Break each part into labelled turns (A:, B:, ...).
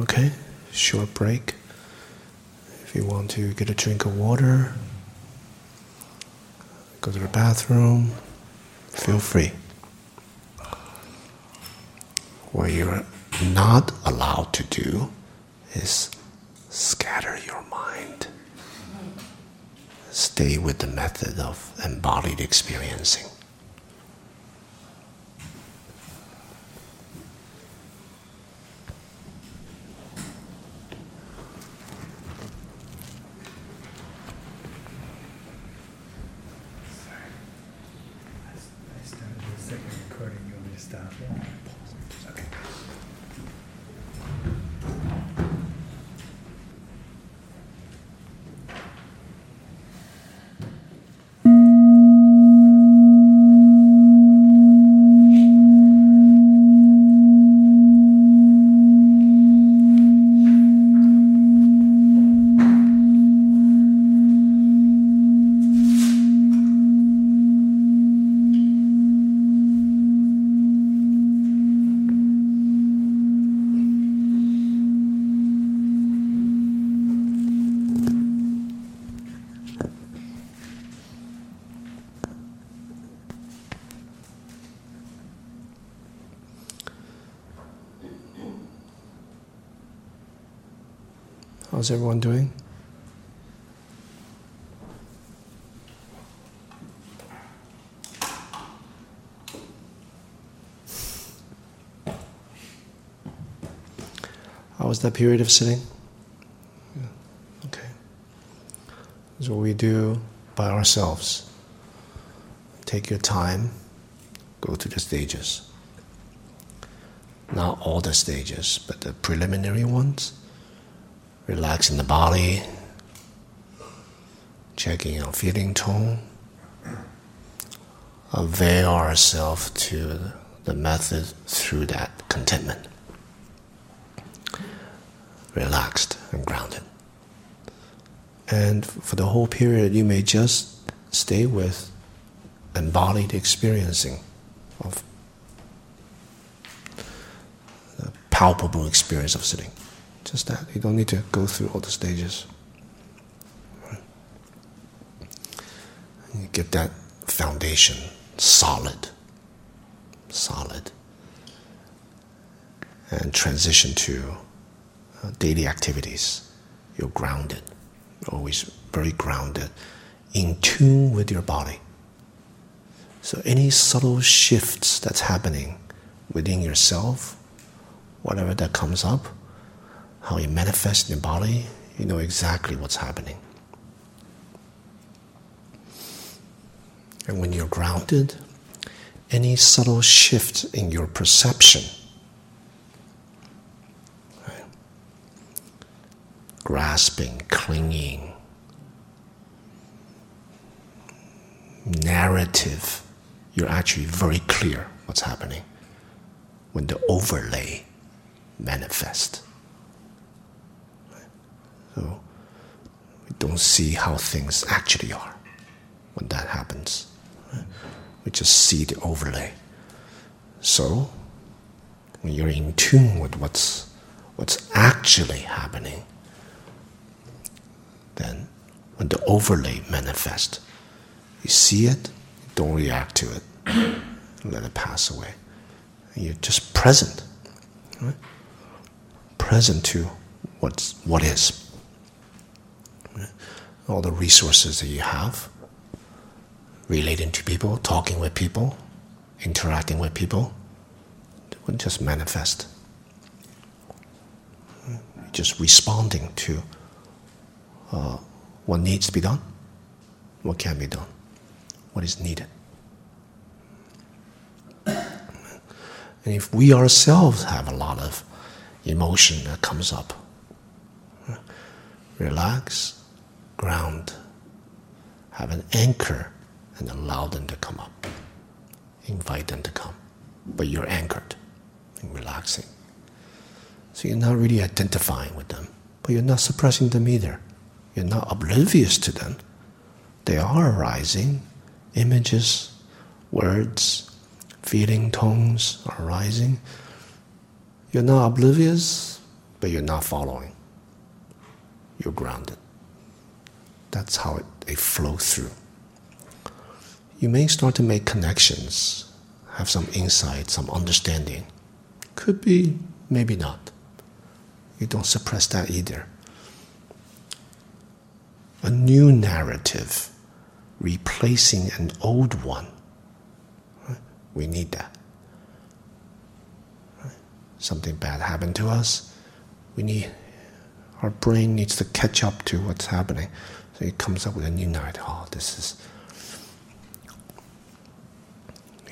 A: Okay, short break. If you want to get a drink of water, go to the bathroom, feel free. What you're not allowed to do is scatter your mind. Stay with the method of embodied experiencing. How's everyone doing? How was that period of sitting? Yeah. Okay. Is what we do by ourselves. Take your time, go through the stages. Not all the stages, but the preliminary ones relaxing the body, checking our feeling tone, avail ourselves to the method through that contentment. Relaxed and grounded. And for the whole period, you may just stay with embodied experiencing of the palpable experience of sitting. Just that. You don't need to go through all the stages. You get that foundation solid. Solid. And transition to uh, daily activities. You're grounded. Always very grounded, in tune with your body. So any subtle shifts that's happening within yourself, whatever that comes up, how it manifests in the body, you know exactly what's happening. And when you're grounded, any subtle shift in your perception, right? grasping, clinging, narrative, you're actually very clear what's happening when the overlay manifests. We don't see how things actually are when that happens. We just see the overlay. So when you're in tune with what's what's actually happening, then when the overlay manifests, you see it, don't react to it, let it pass away. You're just present, right? present to what's what is all the resources that you have relating to people, talking with people, interacting with people, it would just manifest. Just responding to uh, what needs to be done, what can be done, what is needed. And if we ourselves have a lot of emotion that comes up, relax, ground, have an anchor, and allow them to come up. Invite them to come. But you're anchored and relaxing. So you're not really identifying with them, but you're not suppressing them either. You're not oblivious to them. They are arising. Images, words, feeling tones are arising. You're not oblivious, but you're not following. You're grounded. That's how it, they flow through. You may start to make connections, have some insight, some understanding. Could be, maybe not. You don't suppress that either. A new narrative replacing an old one. We need that. Something bad happened to us. We need our brain needs to catch up to what's happening. So it comes up with a new narrative. Oh, this is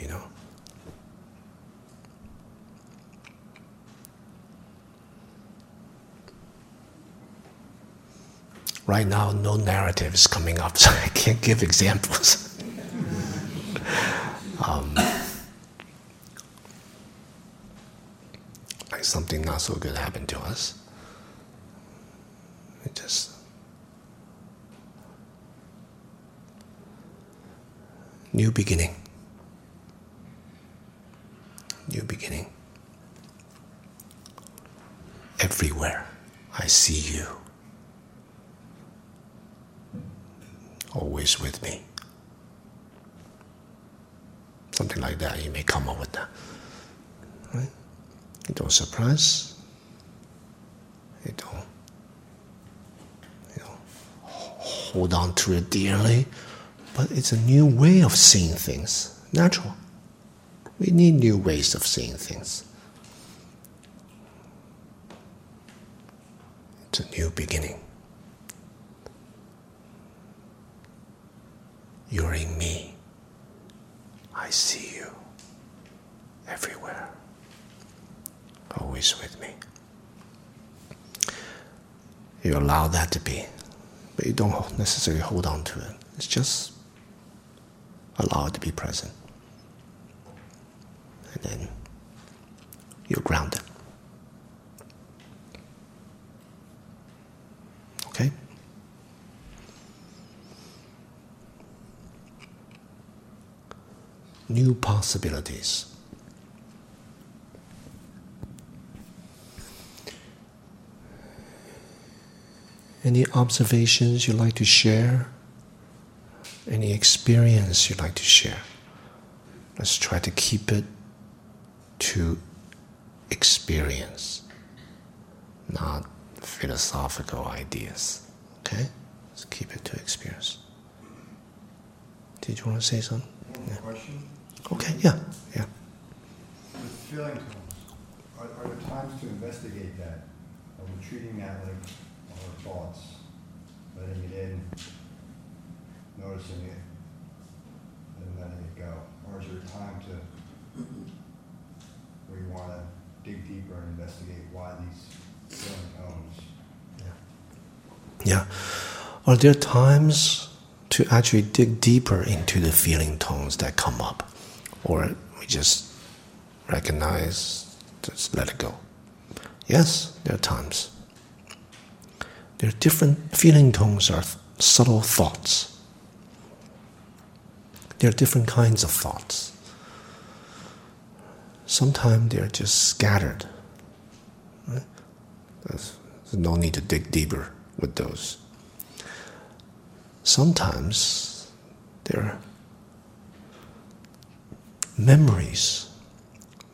A: you know. Right now, no narrative is coming up, so I can't give examples. um, like something not so good happened to us. It just new beginning. New beginning. Everywhere I see you. Always with me. Something like that, you may come up with that. Right? You don't surprise. You don't, you know, hold on to it dearly, but it's a new way of seeing things. Natural. We need new ways of seeing things. It's a new beginning. You're in me. I see you everywhere. Always with me. You allow that to be, but you don't necessarily hold on to it. It's just allow it to be present. And then you're grounded. Okay? New possibilities. Any observations you'd like to share? Any experience you'd like to share? Let's try to keep it to experience, not philosophical ideas. Okay? Let's keep it to experience. Did you want to say something?
B: Yeah. Question?
A: Okay, yeah, yeah.
B: With feeling tones, are, are there times to investigate that? Are we treating that like our thoughts, letting it in, noticing it, and letting it go? Or is there time to where you want to dig deeper and investigate why these feeling tones?
A: Yeah. Are there times to actually dig deeper into the feeling tones that come up? Or we just recognize, just let it go? Yes, there are times. There are different feeling tones are subtle thoughts. There are different kinds of thoughts. Sometimes they're just scattered. Right? There's no need to dig deeper with those. Sometimes they're memories,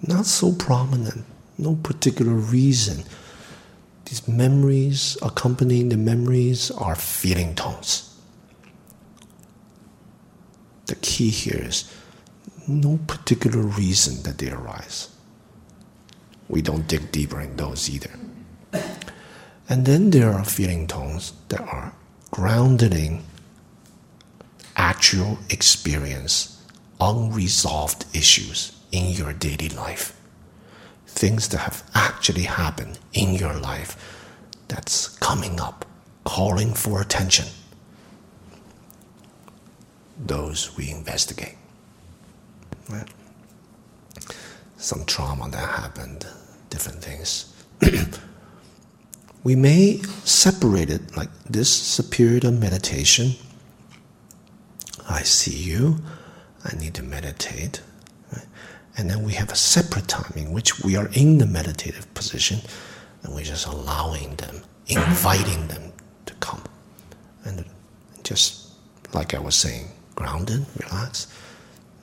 A: not so prominent, no particular reason. These memories, accompanying the memories, are feeling tones. The key here is no particular reason that they arise. We don't dig deeper in those either. And then there are feeling tones that are grounded in actual experience, unresolved issues in your daily life. Things that have actually happened in your life that's coming up, calling for attention. Those we investigate. Right? Some trauma that happened, different things. we may separate it like this is a period of meditation. I see you, I need to meditate. Right? And then we have a separate time in which we are in the meditative position and we're just allowing them, inviting them to come. And just like I was saying, grounded, relax,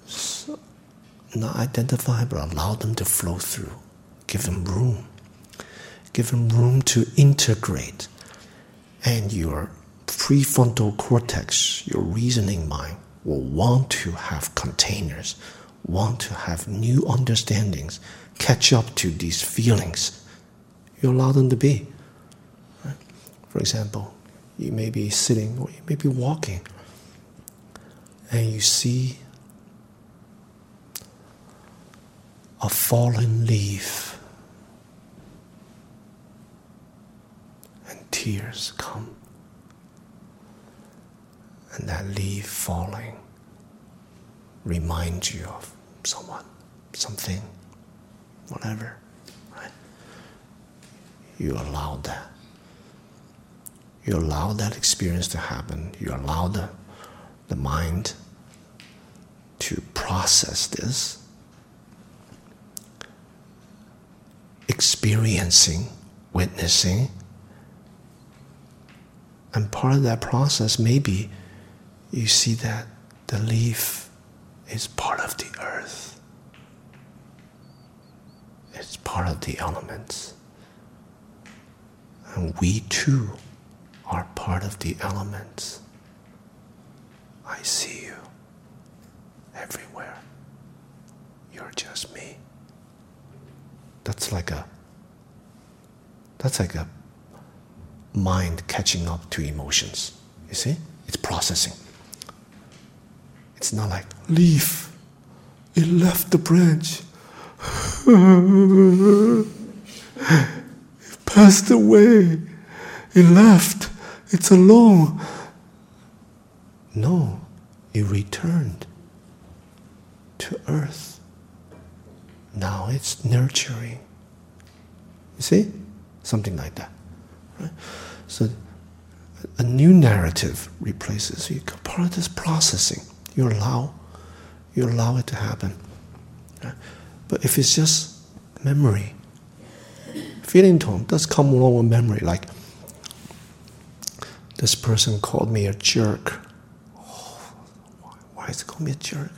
A: so not identify, but allow them to flow through. Give them room. Give them room to integrate. And your prefrontal cortex, your reasoning mind, will want to have containers, want to have new understandings, catch up to these feelings. You allow them to be. For example, you may be sitting or you may be walking and you see a fallen leaf and tears come and that leaf falling reminds you of someone, something, whatever, right? You allow that. You allow that experience to happen. You allow the, the mind to process this, experiencing, witnessing. And part of that process maybe you see that the leaf is part of the earth, it's part of the elements. And we too are part of the elements. I see you everywhere. You're just me. That's like a that's like a mind catching up to emotions. You see? It's processing. It's not like leaf. It left the branch. it passed away. It left. It's alone. No, it returned to earth. Now it's nurturing. You see? Something like that. Right? So a new narrative replaces you. Part of this processing you allow, you allow it to happen. But if it's just memory, feeling tone does come along with memory. Like this person called me a jerk. Why is me a jerk?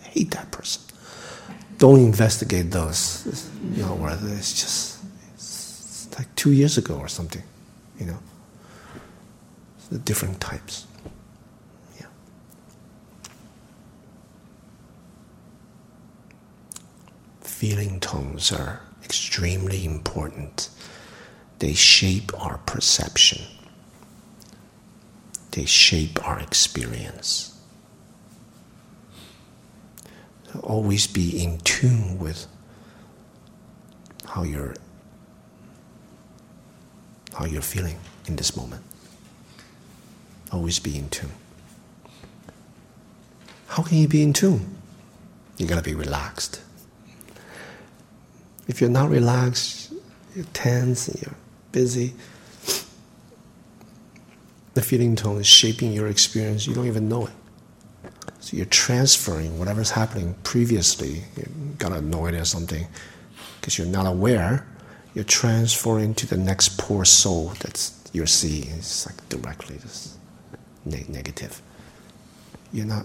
A: I hate that person. Don't investigate those. It's, you know, whether it's just it's like two years ago or something. You know, the different types. feeling tones are extremely important. They shape our perception, they shape our experience. So always be in tune with how you're how you're feeling in this moment. Always be in tune. How can you be in tune? You gotta be relaxed. If you're not relaxed, you're tense, and you're busy, the feeling tone is shaping your experience, you don't even know it. So you're transferring whatever's happening previously, you got annoyed or something, because you're not aware, you're transferring to the next poor soul that you're seeing. It's like directly just negative. You're not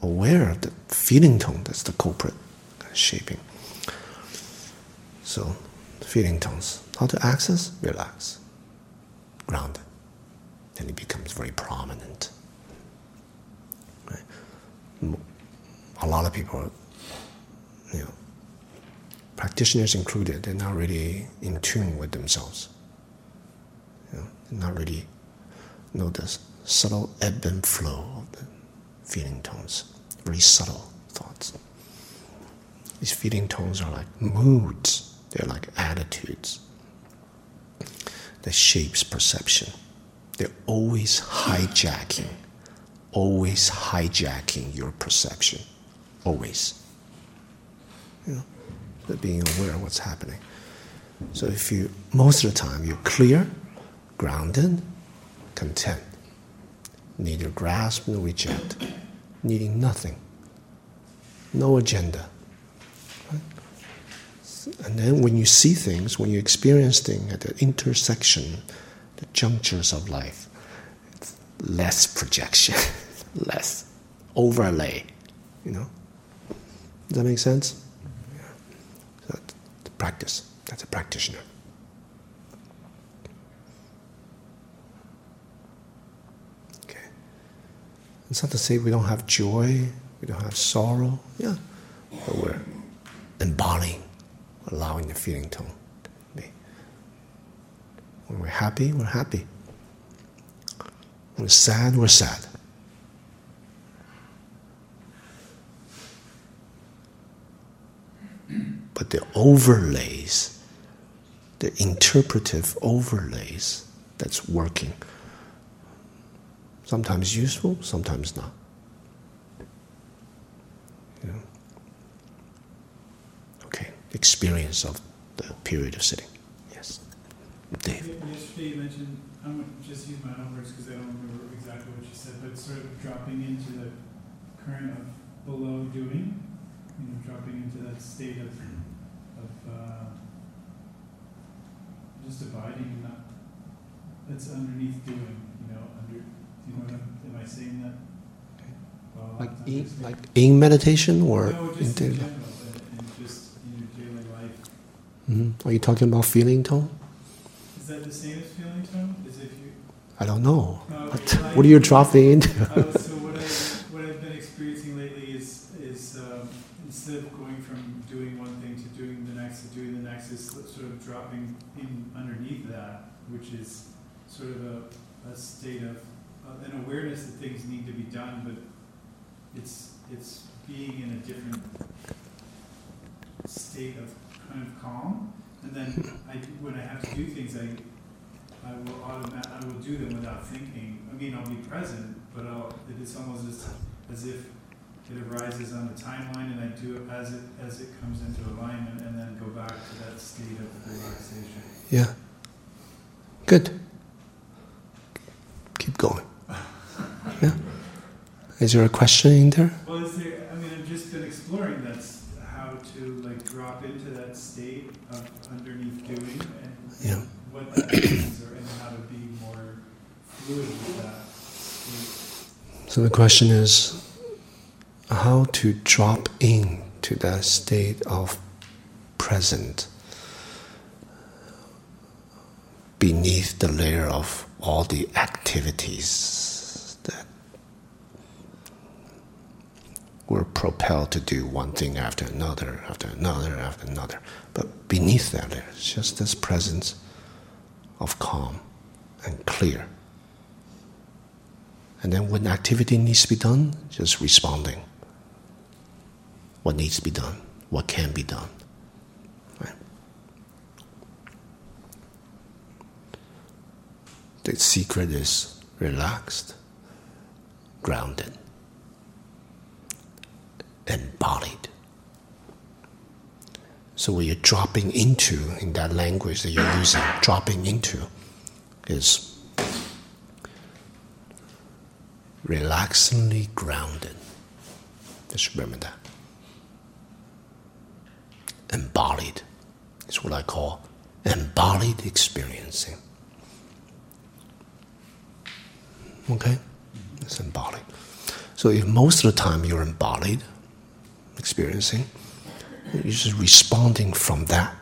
A: aware of the feeling tone that's the culprit shaping. So, feeling tones. How to access? Relax. Grounded. Then it becomes very prominent. A lot of people, you know, practitioners included, they're not really in tune with themselves. You know, not really know the subtle ebb and flow of the feeling tones, very subtle thoughts. These feeling tones are like moods they're like attitudes that shapes perception. They're always hijacking, always hijacking your perception. Always. You know, but being aware of what's happening. So if you most of the time you're clear, grounded, content, neither grasp nor reject, needing nothing, no agenda And then when you see things, when you experience things at the intersection, the junctures of life, less projection, less overlay, you know? Does that make sense? Yeah. So that's practice. That's a practitioner. Okay. It's not to say we don't have joy, we don't have sorrow. Yeah. But we're embodying, allowing the feeling to be. When we're happy, we're happy. We're sad, we're sad. But the overlays, the interpretive overlays that's working, sometimes useful, sometimes not. Okay, experience of the period of sitting. Yes. Dave.
C: Yesterday you mentioned, I'm going to just use my own words because I don't remember exactly what you said, but sort of dropping into the current of below doing, you know, dropping into that state of, of uh, just abiding and not, that's underneath doing, you know, under, you know what I'm, am I saying that? Well,
A: Like in, like in meditation or
C: No,
A: in
C: just in
A: daily
C: and just in your daily life.
A: Mhm. Are you talking about feeling tone?
C: Is that the same as feeling tone? As if you,
A: I don't know.
C: No,
A: What, what are you dropping into?
C: Uh, so what I what I've been experiencing lately is is um, instead of going from doing one thing to doing the next to doing the next is sort of dropping in underneath that, which is sort of a, a state of uh, an awareness that things need to be done, but it's it's being in a different state of kind of calm, and then I when I have to do things I I will automat, I will do them without thinking. I mean, I'll be present, but I'll, it's almost as, as if it arises on the timeline and I do it as it, as it comes into alignment and then go back to that state of relaxation.
A: Yeah. Good. Keep going. Yeah. Is there a question in there?
C: Well, is there, I mean, I've just been exploring that's how to like drop into that state of underneath doing and
A: Yeah.
C: what that means or, and how to be more fluid with that state.
A: So the question is how to drop in to that state of present beneath the layer of all the activities that we're propelled to do one thing after another, after another, after another. But beneath that layer is just this presence of calm and clear. And then when activity needs to be done, just responding. What needs to be done? What can be done? Right? The secret is relaxed, grounded, embodied. So what you're dropping into in that language that you're using, dropping into is relaxingly grounded. Just remember that. Embodied is what I call embodied experiencing. Okay? It's embodied. So if most of the time you're embodied experiencing, you're just responding from that.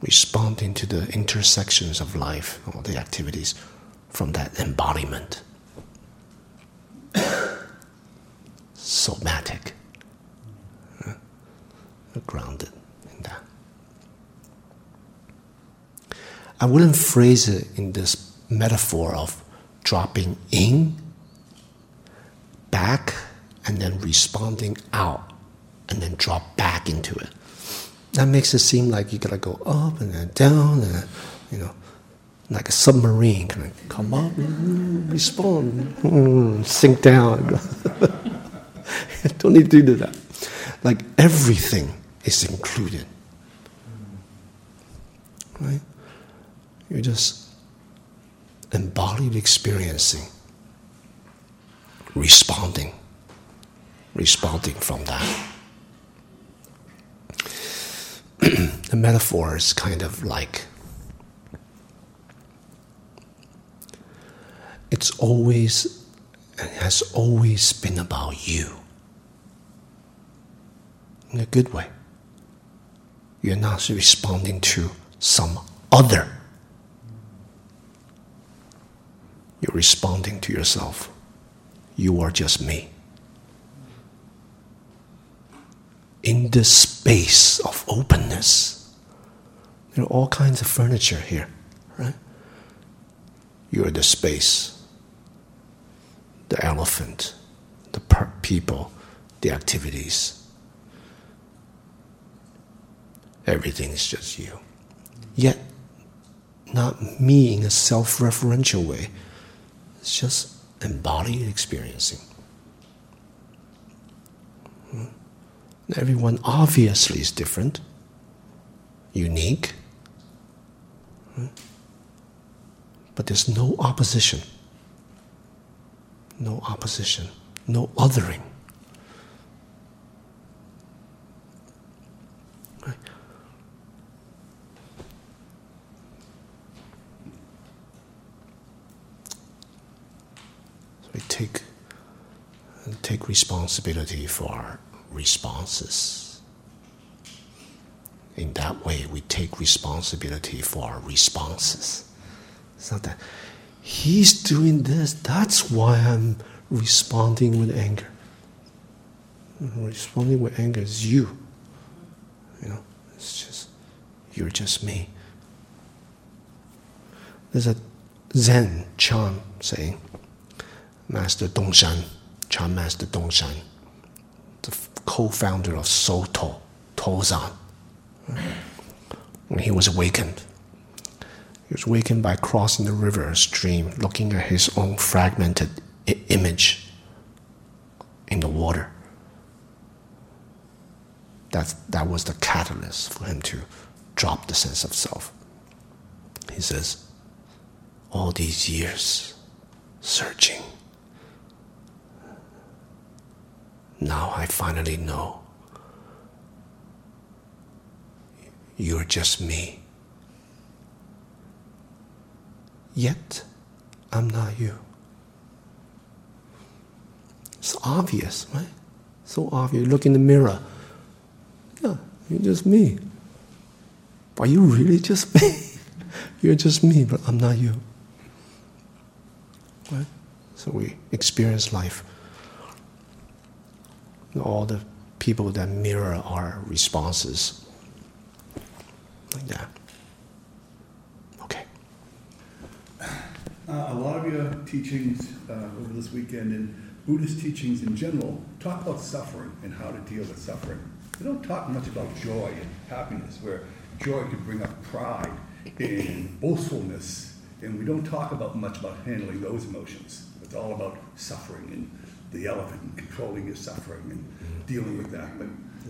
A: Responding to the intersections of life, all the activities from that embodiment. Somatic. Grounded in that. I wouldn't phrase it in this metaphor of dropping in, back, and then responding out, and then drop back into it. That makes it seem like you gotta go up and then down, and you know, like a submarine, kind of come up, respond, mm, sink down. Don't need to do that. Like everything is included. Right? You're just embodied experiencing, responding, responding from that. the metaphor is kind of like it's always has always been about you in a good way. You're not responding to some other. You're responding to yourself. You are just me. In this space of openness, there are all kinds of furniture here, right? You are the space, the elephant, the people, the activities. Everything is just you. Yet, not me in a self referential way. It's just embodied experiencing. Hmm? Everyone obviously is different, unique, hmm? but there's no opposition. No opposition, no othering. We take take responsibility for our responses. In that way, we take responsibility for our responses. It's not that he's doing this, that's why I'm responding with anger. Responding with anger is you. You know, it's just, you're just me. There's a Zen Chan saying, Master Dongshan, Chan Master Dongshan, the co-founder of Soto, Tozan, when he was awakened. He was awakened by crossing the river stream, looking at his own fragmented I- image in the water. That, that was the catalyst for him to drop the sense of self. He says, All these years searching, now I finally know you're just me. Yet, I'm not you. It's obvious, right? So obvious. Look in the mirror. Yeah, you're just me. Are you really just me? you're just me, but I'm not you. Right? So we experience life. All the people that mirror our responses. Like that. Okay.
D: Uh, a lot of your teachings uh, over this weekend and Buddhist teachings in general talk about suffering and how to deal with suffering. They don't talk much about joy and happiness, where joy could bring up pride and boastfulness, and we don't talk about much about handling those emotions. It's all about suffering and the elephant and controlling your suffering and dealing with that. But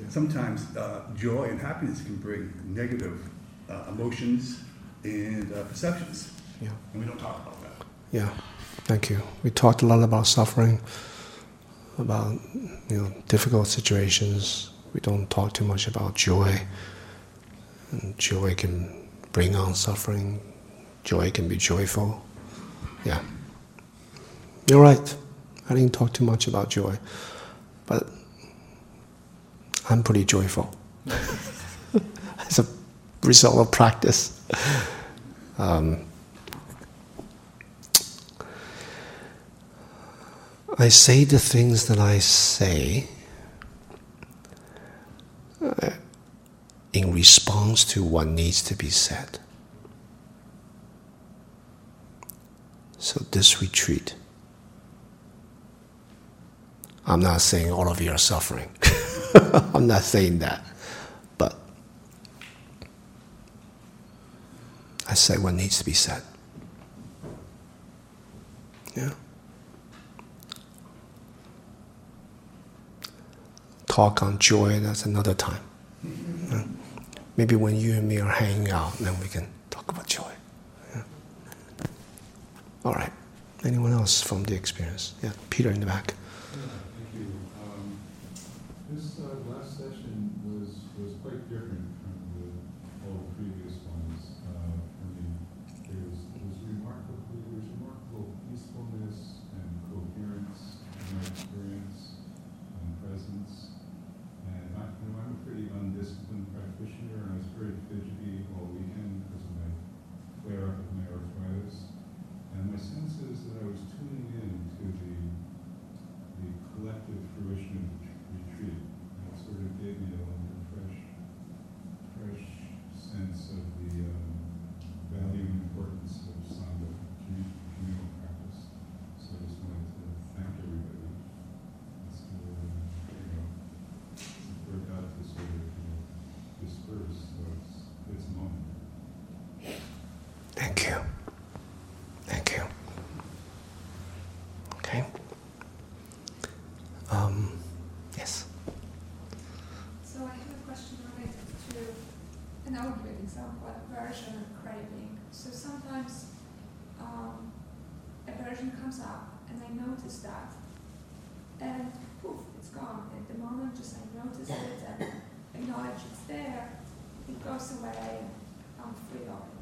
D: sometimes uh, joy and happiness can bring negative uh, emotions and uh, perceptions,
A: Yeah.
D: and we don't talk about that.
A: Yeah, thank you. We talked a lot about suffering, about you know difficult situations. We don't talk too much about joy. And joy can bring on suffering. Joy can be joyful. Yeah, you're right. I didn't talk too much about joy, but I'm pretty joyful as a result of practice. Um, I say the things that I say uh, in response to what needs to be said. So, this retreat, I'm not saying all of you are suffering. I'm not saying that. But I say what needs to be said. Yeah. talk on joy, that's another time. Yeah. Maybe when you and me are hanging out, then we can talk about joy. Yeah. All right. Anyone else from the experience? Yeah, Peter in the back.
E: Yeah, thank you. Um, This uh, last session was, was quite different from the aversion comes up, and I notice that, and poof, it's gone. At the moment, just I notice it and acknowledge it's there, it goes away, I'm free of it.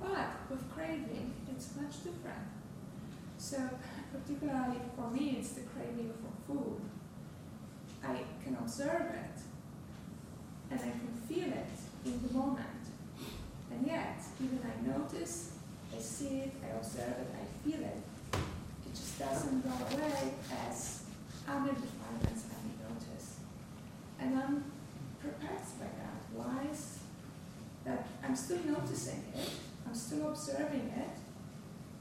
E: But with craving, it's much different. So, particularly for me, it's the craving for food. I can observe it, and I can feel it in the moment. And yet, even I notice, I see it, I observe it, I feel it, it just doesn't go away as other defilements I may notice. And I'm perplexed by that. Why is that I'm still noticing it, I'm still observing it,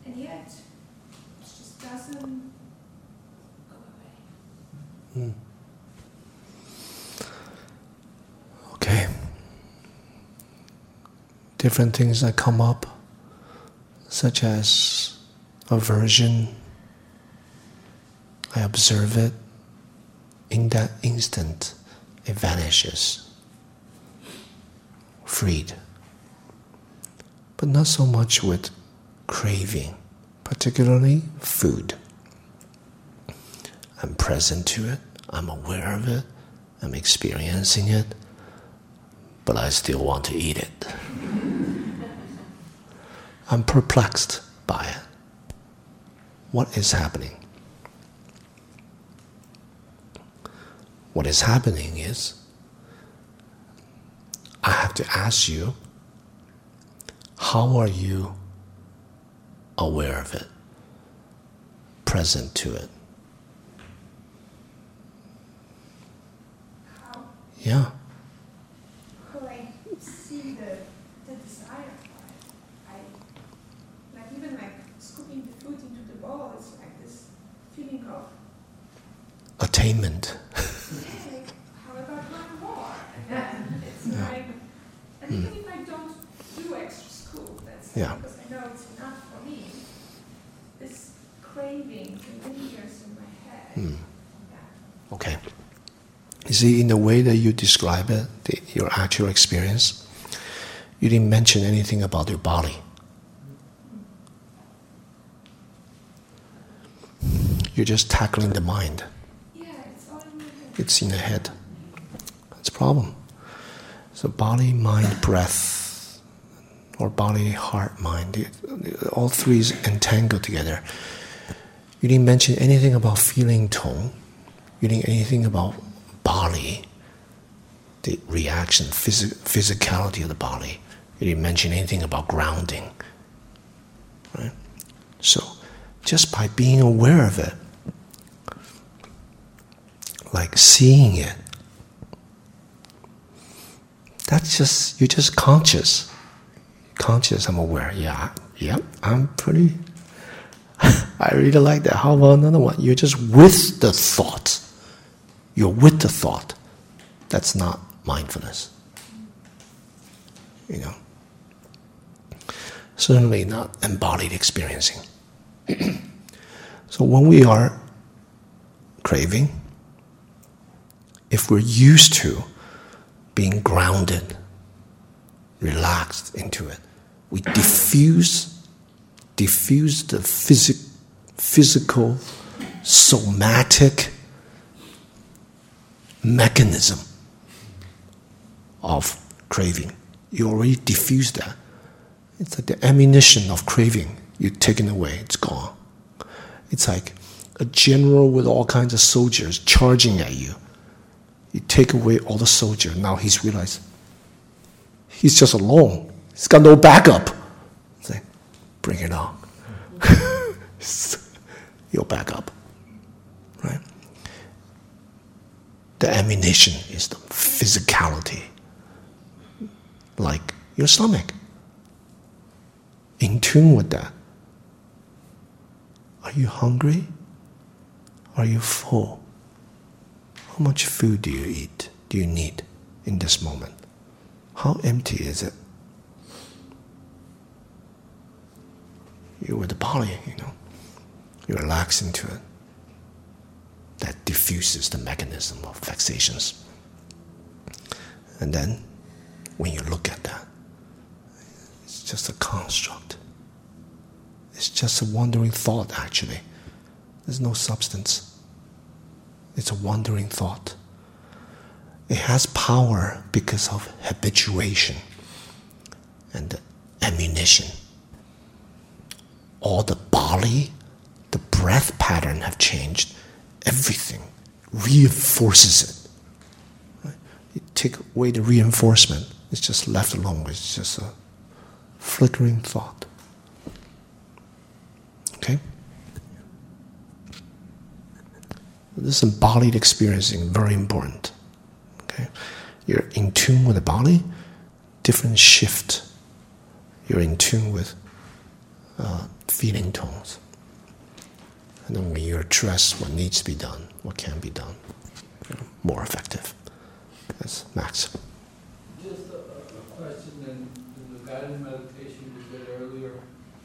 E: and yet it just doesn't go away.
A: Hmm. Okay. Different things that come up, such as aversion. I observe it. In that instant, it vanishes. Freed. But not so much with craving, particularly food. I'm present to it, I'm aware of it, I'm experiencing it, but I still want to eat it. I'm perplexed by it. What is happening? What is happening is, I have to ask you, how are you aware of it, present to it? Yeah.
E: could I see the, the desire for it? I, like even like scooping the food into the bowl, it's like this feeling of,
A: Attainment.
E: how about one more? And then it's like, and even if I don't do extra scoop, that's
A: Yeah.
E: because I know it's enough for me, this craving lingers in my head. Yeah.
A: Okay. You see, in the way that you describe it, the, your actual experience, you didn't mention anything about your body. You're just tackling the mind.
E: Yeah, it's all in my head.
A: It's in the head. That's a problem. So body, mind, breath, or body, heart, mind, it- all three is entangled together. You didn't mention anything about feeling tone. You didn't anything about body, the reaction, physi- physicality of the body. You didn't mention anything about grounding. Right? So, just by being aware of it, like seeing it, that's just, you're just conscious. Conscious, I'm aware. Yeah, yep, I'm pretty. I really like that. How about another one? You're just with the thought. You're with the thought. That's not mindfulness. You know? Certainly not embodied experiencing. so when we are craving, if we're used to being grounded, relaxed into it, we diffuse, diffuse the physic, physical, somatic mechanism of craving. You already diffuse that. It's like the ammunition of craving. You taken away, it's gone. It's like a general with all kinds of soldiers charging at you. You take away all the soldier. Now he's realized he's just alone. He's got no backup. Like, bring it on. You'll back up. Right? The ammunition is the physicality. Like your stomach. In tune with that. Are you hungry? Are you full? How much food do you eat? Do you need in this moment? How empty is it? You're with the body, you know. You relax into it. That diffuses the mechanism of vexations. And then, when you look at that, it's just a construct. It's just a wandering thought, actually. There's no substance. It's a wandering thought. It has power because of habituation and ammunition. All the body, the breath pattern have changed. Everything reinforces it. Right? You take away the reinforcement, it's just left alone. It's just a flickering thought. Okay? This embodied experiencing very important. Okay? You're in tune with the body, different shift. You're in tune with uh, feeling tones. And then when you address what needs to be done, what can be done, you know, more effective. That's Max.
F: Just a, question, in, in the guided meditation you said earlier,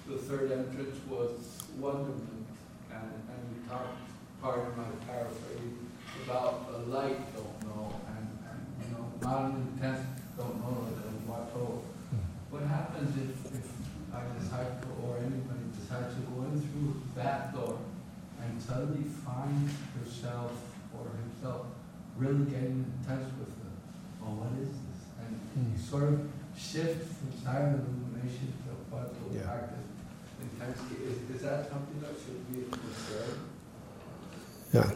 F: the third entrance was wonderment, and, and you talked, pardon my paraphrase, about a light don't know, and, and, you know, non-intense don't know, and what told. What happens if, if I decide to, or anybody decides to go in through that door and suddenly find herself or himself really getting in touch with the, oh, what is this? And hmm. you sort of shift from silent illumination to what to
A: Yeah.
F: practice intensity. Is, is that something that should be considered?
A: Yeah,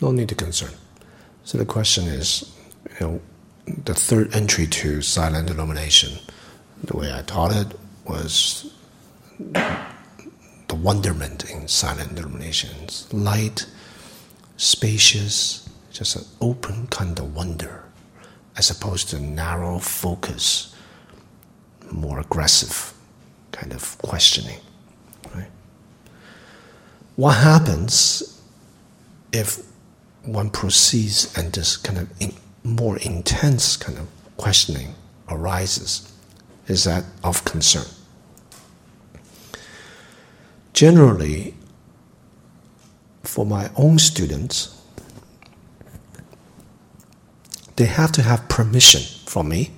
A: no need to concern. So the question is, you know, the third entry to silent illumination. The way I taught it was the wonderment in silent illumination. It's light, spacious, just an open kind of wonder, as opposed to narrow focus, more aggressive kind of questioning. Right? What happens if one proceeds and this kind of in, more intense kind of questioning arises, is that of concern. Generally, for my own students, they have to have permission from me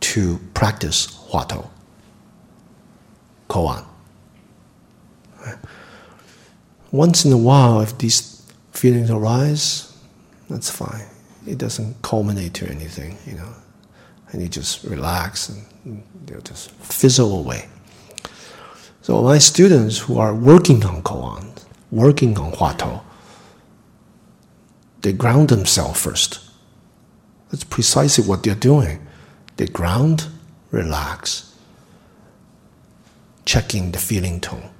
A: to practice Huatou, koan. Once in a while, if these feelings arise, that's fine. It doesn't culminate to anything, you know. And you just relax and they'll just fizzle away. So my students who are working on koan, working on huatou, they ground themselves first. That's precisely what they're doing. They ground, relax, checking the feeling tone.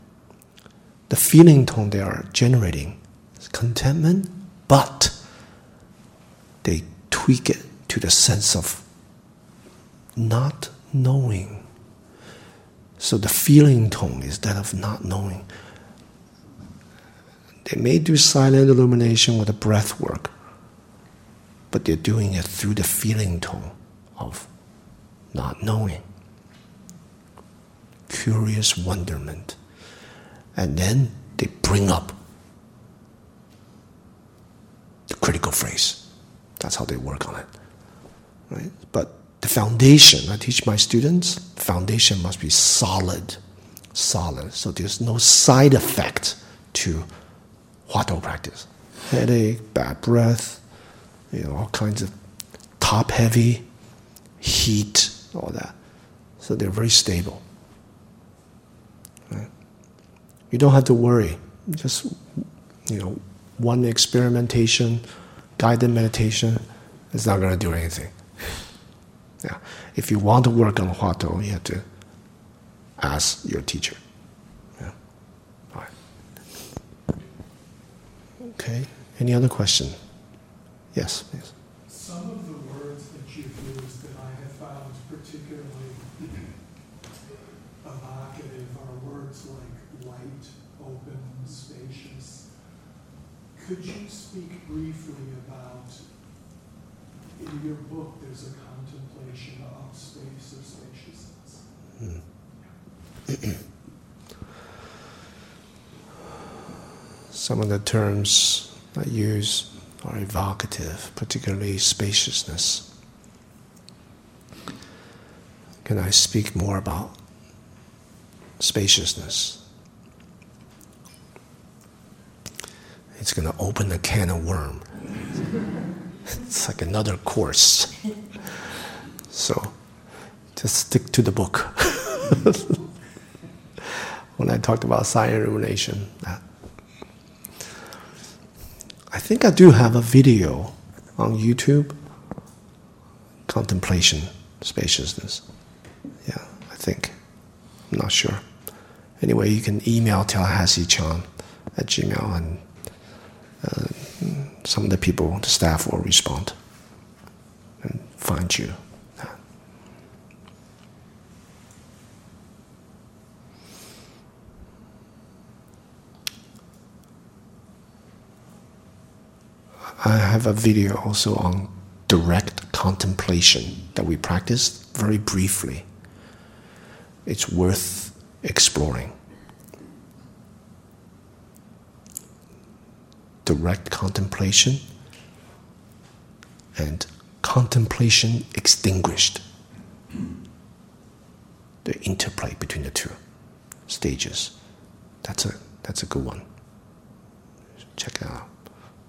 A: The feeling tone they are generating is contentment, but they tweak it to the sense of not knowing. So the feeling tone is that of not knowing. They may do silent illumination with a breath work, but they're doing it through the feeling tone of not knowing. Curious wonderment. And then they bring up the critical phrase. That's how they work on it. Right? But the foundation, I teach my students, foundation must be solid. Solid. So there's no side effect to Huatou practice. Headache, bad breath, you know, all kinds of top heavy, heat, all that. So they're very stable. Right? You don't have to worry. Just, you know, one experimentation, guided meditation is not going to do anything. Yeah. If you want to work on Huatou, you have to ask your teacher. Yeah. All right. Okay. Any other question? Yes, please.
G: Some of the words that you've used that I have found particularly evocative are words like light, open, spacious. Could you speak briefly about, in your book, there's a contemplation of space or spaciousness? Hmm.
A: Some of the terms I use are evocative, particularly spaciousness. Can I speak more about spaciousness. It's going to open a can of worm. It's like another course. So just stick to the book. when I talked about silent illumination. Uh, I think I do have a video on YouTube. Contemplation, spaciousness. Yeah, I think. I'm not sure. Anyway, you can email Tallahassee-chan at Gmail and uh, some of the people, the staff will respond and find you. I have a video also on direct contemplation that we practiced very briefly. It's worth exploring. Direct contemplation and contemplation extinguished. The interplay between the two stages. That's a that's a good one. Check it out.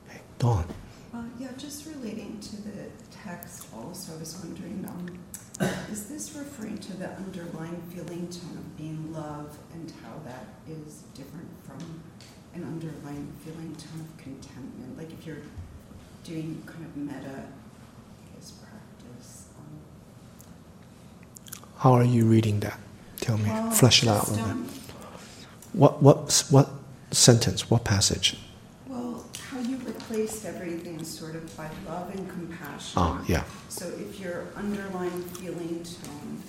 A: Okay, Dawn.
H: Uh, yeah, just relating to the text also, I was wondering, um, is this referring to the underlying feeling tone of being love and how that is different from an underlying feeling tone of contentment? Like if you're doing kind of metta, guess, practice. Um,
A: How are you reading that? Tell me.
H: well,
A: Flesh it out a little bit. What what what sentence? What passage?
H: Well, how you replaced everything sort of by love and compassion.
A: Ah, yeah.
H: So if your underlying feeling tone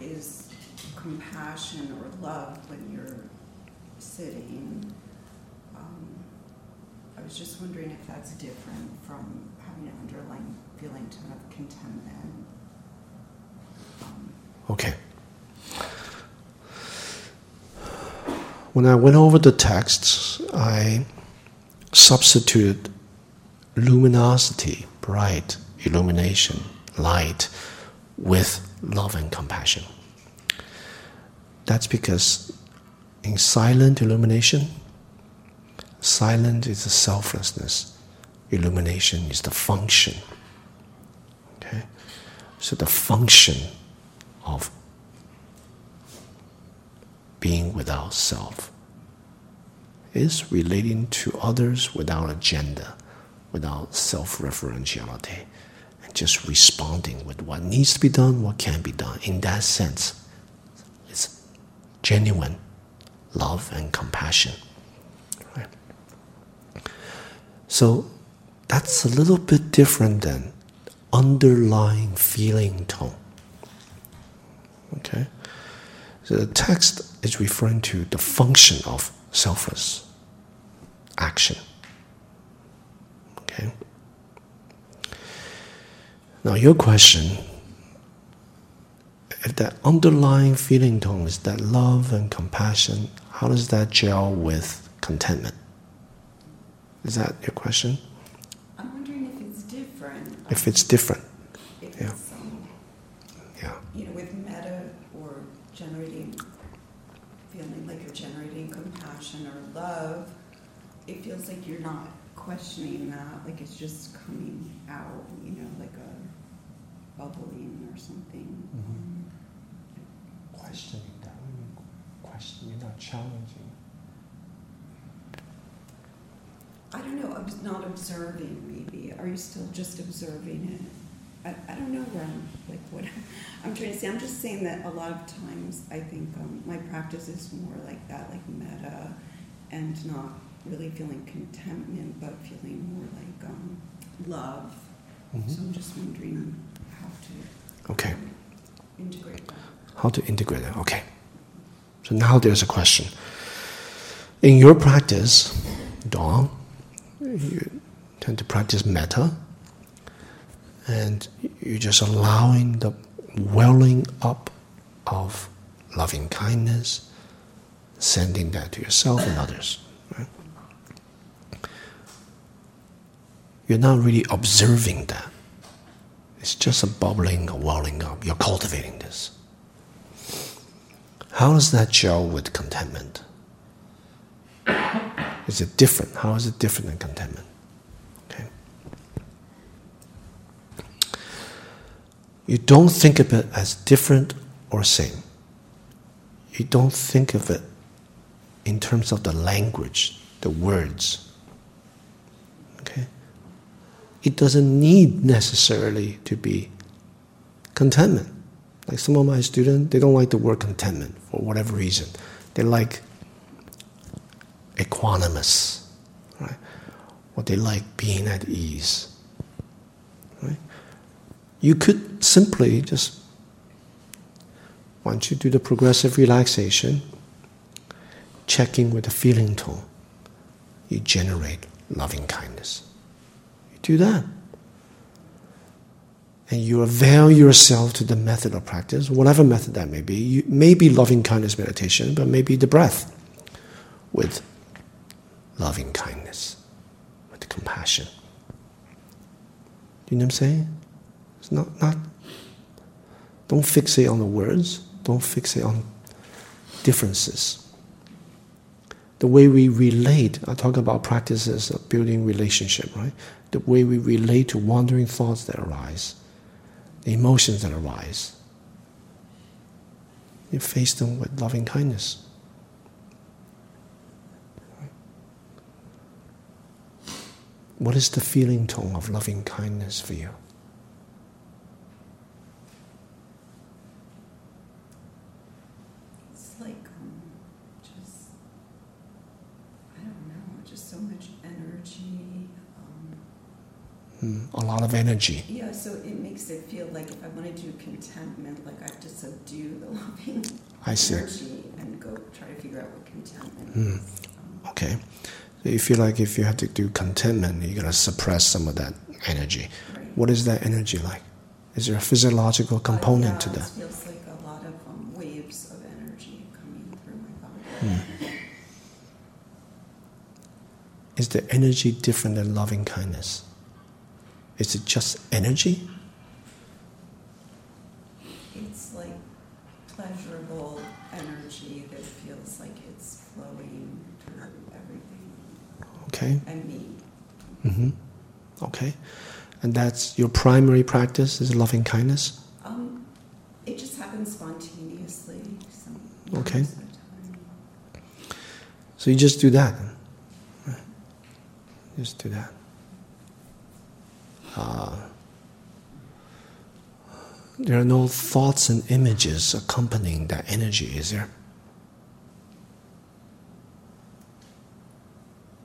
H: is compassion or love when you're sitting, was just wondering if that's different from having an underlying feeling of contentment. Um,
A: Okay. When I went over the texts, I substituted luminosity, bright, illumination, light, with love and compassion. That's because in silent illumination, silent is the selflessness, illumination is the function. Okay? So the function of being without self is relating to others without agenda, without self referentiality, and just responding with what needs to be done, what can be done. In that sense, it's genuine love and compassion. Right? So that's a little bit different than underlying feeling tone. Okay? So the text is referring to the function of selfless action. Okay? Now, your question if that underlying feeling tone is that love and compassion, how does that gel with contentment? Is that your question?
H: I'm wondering if it's different.
A: If it's different,
H: if
A: yeah.
H: it's, um,
A: yeah.
H: you know, with metta or generating, feeling like you're generating compassion or love, it feels like you're not questioning that, like it's just coming out, you know, like a bubbling or something.
A: Mhm. Questioning that, question, you're not challenging.
H: I don't know, obs- not observing maybe. Are you still just observing it? I, I don't know where I'm, like, what I'm trying to say. I'm just saying that a lot of times I think um, my practice is more like that, like metta, and not really feeling contentment, but feeling more like um, love.
A: Mhm.
H: So I'm just wondering how to
A: Okay.
H: integrate that.
A: How to integrate it? Okay. So now there's a question. In your practice, Dawn, you tend to practice metta, and you're just allowing the welling up of loving kindness, sending that to yourself and others. Right? You're not really observing that. It's just a bubbling, a welling up. You're cultivating this. How does that gel with contentment? Is it different? How is it different than contentment? Okay. You don't think of it as different or same. You don't think of it in terms of the language, the words. Okay? It doesn't need necessarily to be contentment. Like some of my students, they don't like the word contentment for whatever reason. They like equanimous, right? Or they like being at ease. Right? You could simply just once you do the progressive relaxation, checking with the feeling tone, you generate loving kindness. You do that. And you avail yourself to the method of practice, whatever method that may be. You, may be loving kindness meditation, but maybe the breath with loving kindness, with compassion. You know what I'm saying? It's not, not don't fixate on the words, don't fixate on differences. The way we relate, I talk about practices of building relationship, right? The way we relate to wandering thoughts that arise, the emotions that arise. You face them with loving kindness. What is the feeling tone of loving kindness for you?
H: It's like, um, just, I don't know, just so much energy. Um,
A: Hmm, a lot of energy.
H: yeah, so it makes it feel like if I want to do contentment, like I have to subdue the loving
A: I see.
H: energy and go try to figure out what contentment
A: Hmm.
H: is. Um,
A: Okay. You feel like if you have to do contentment, you're gonna suppress some of that energy.
H: right.
A: What is that energy like? Is there a physiological component
H: Uh,
A: to that?
H: It feels like a lot of um, waves of energy coming through my body.
A: Hmm. Is the energy different than loving kindness? Is it just energy?
H: It's like pleasurable energy that feels like it's flowing through everything
A: Okay.
H: and me.
A: hmm Okay. And that's your primary practice is loving kindness?
H: Um, it just happens spontaneously. Some
A: Okay.
H: most of the time.
A: So you just do that. Just do that. Uh, there are no thoughts and images accompanying that energy, is there?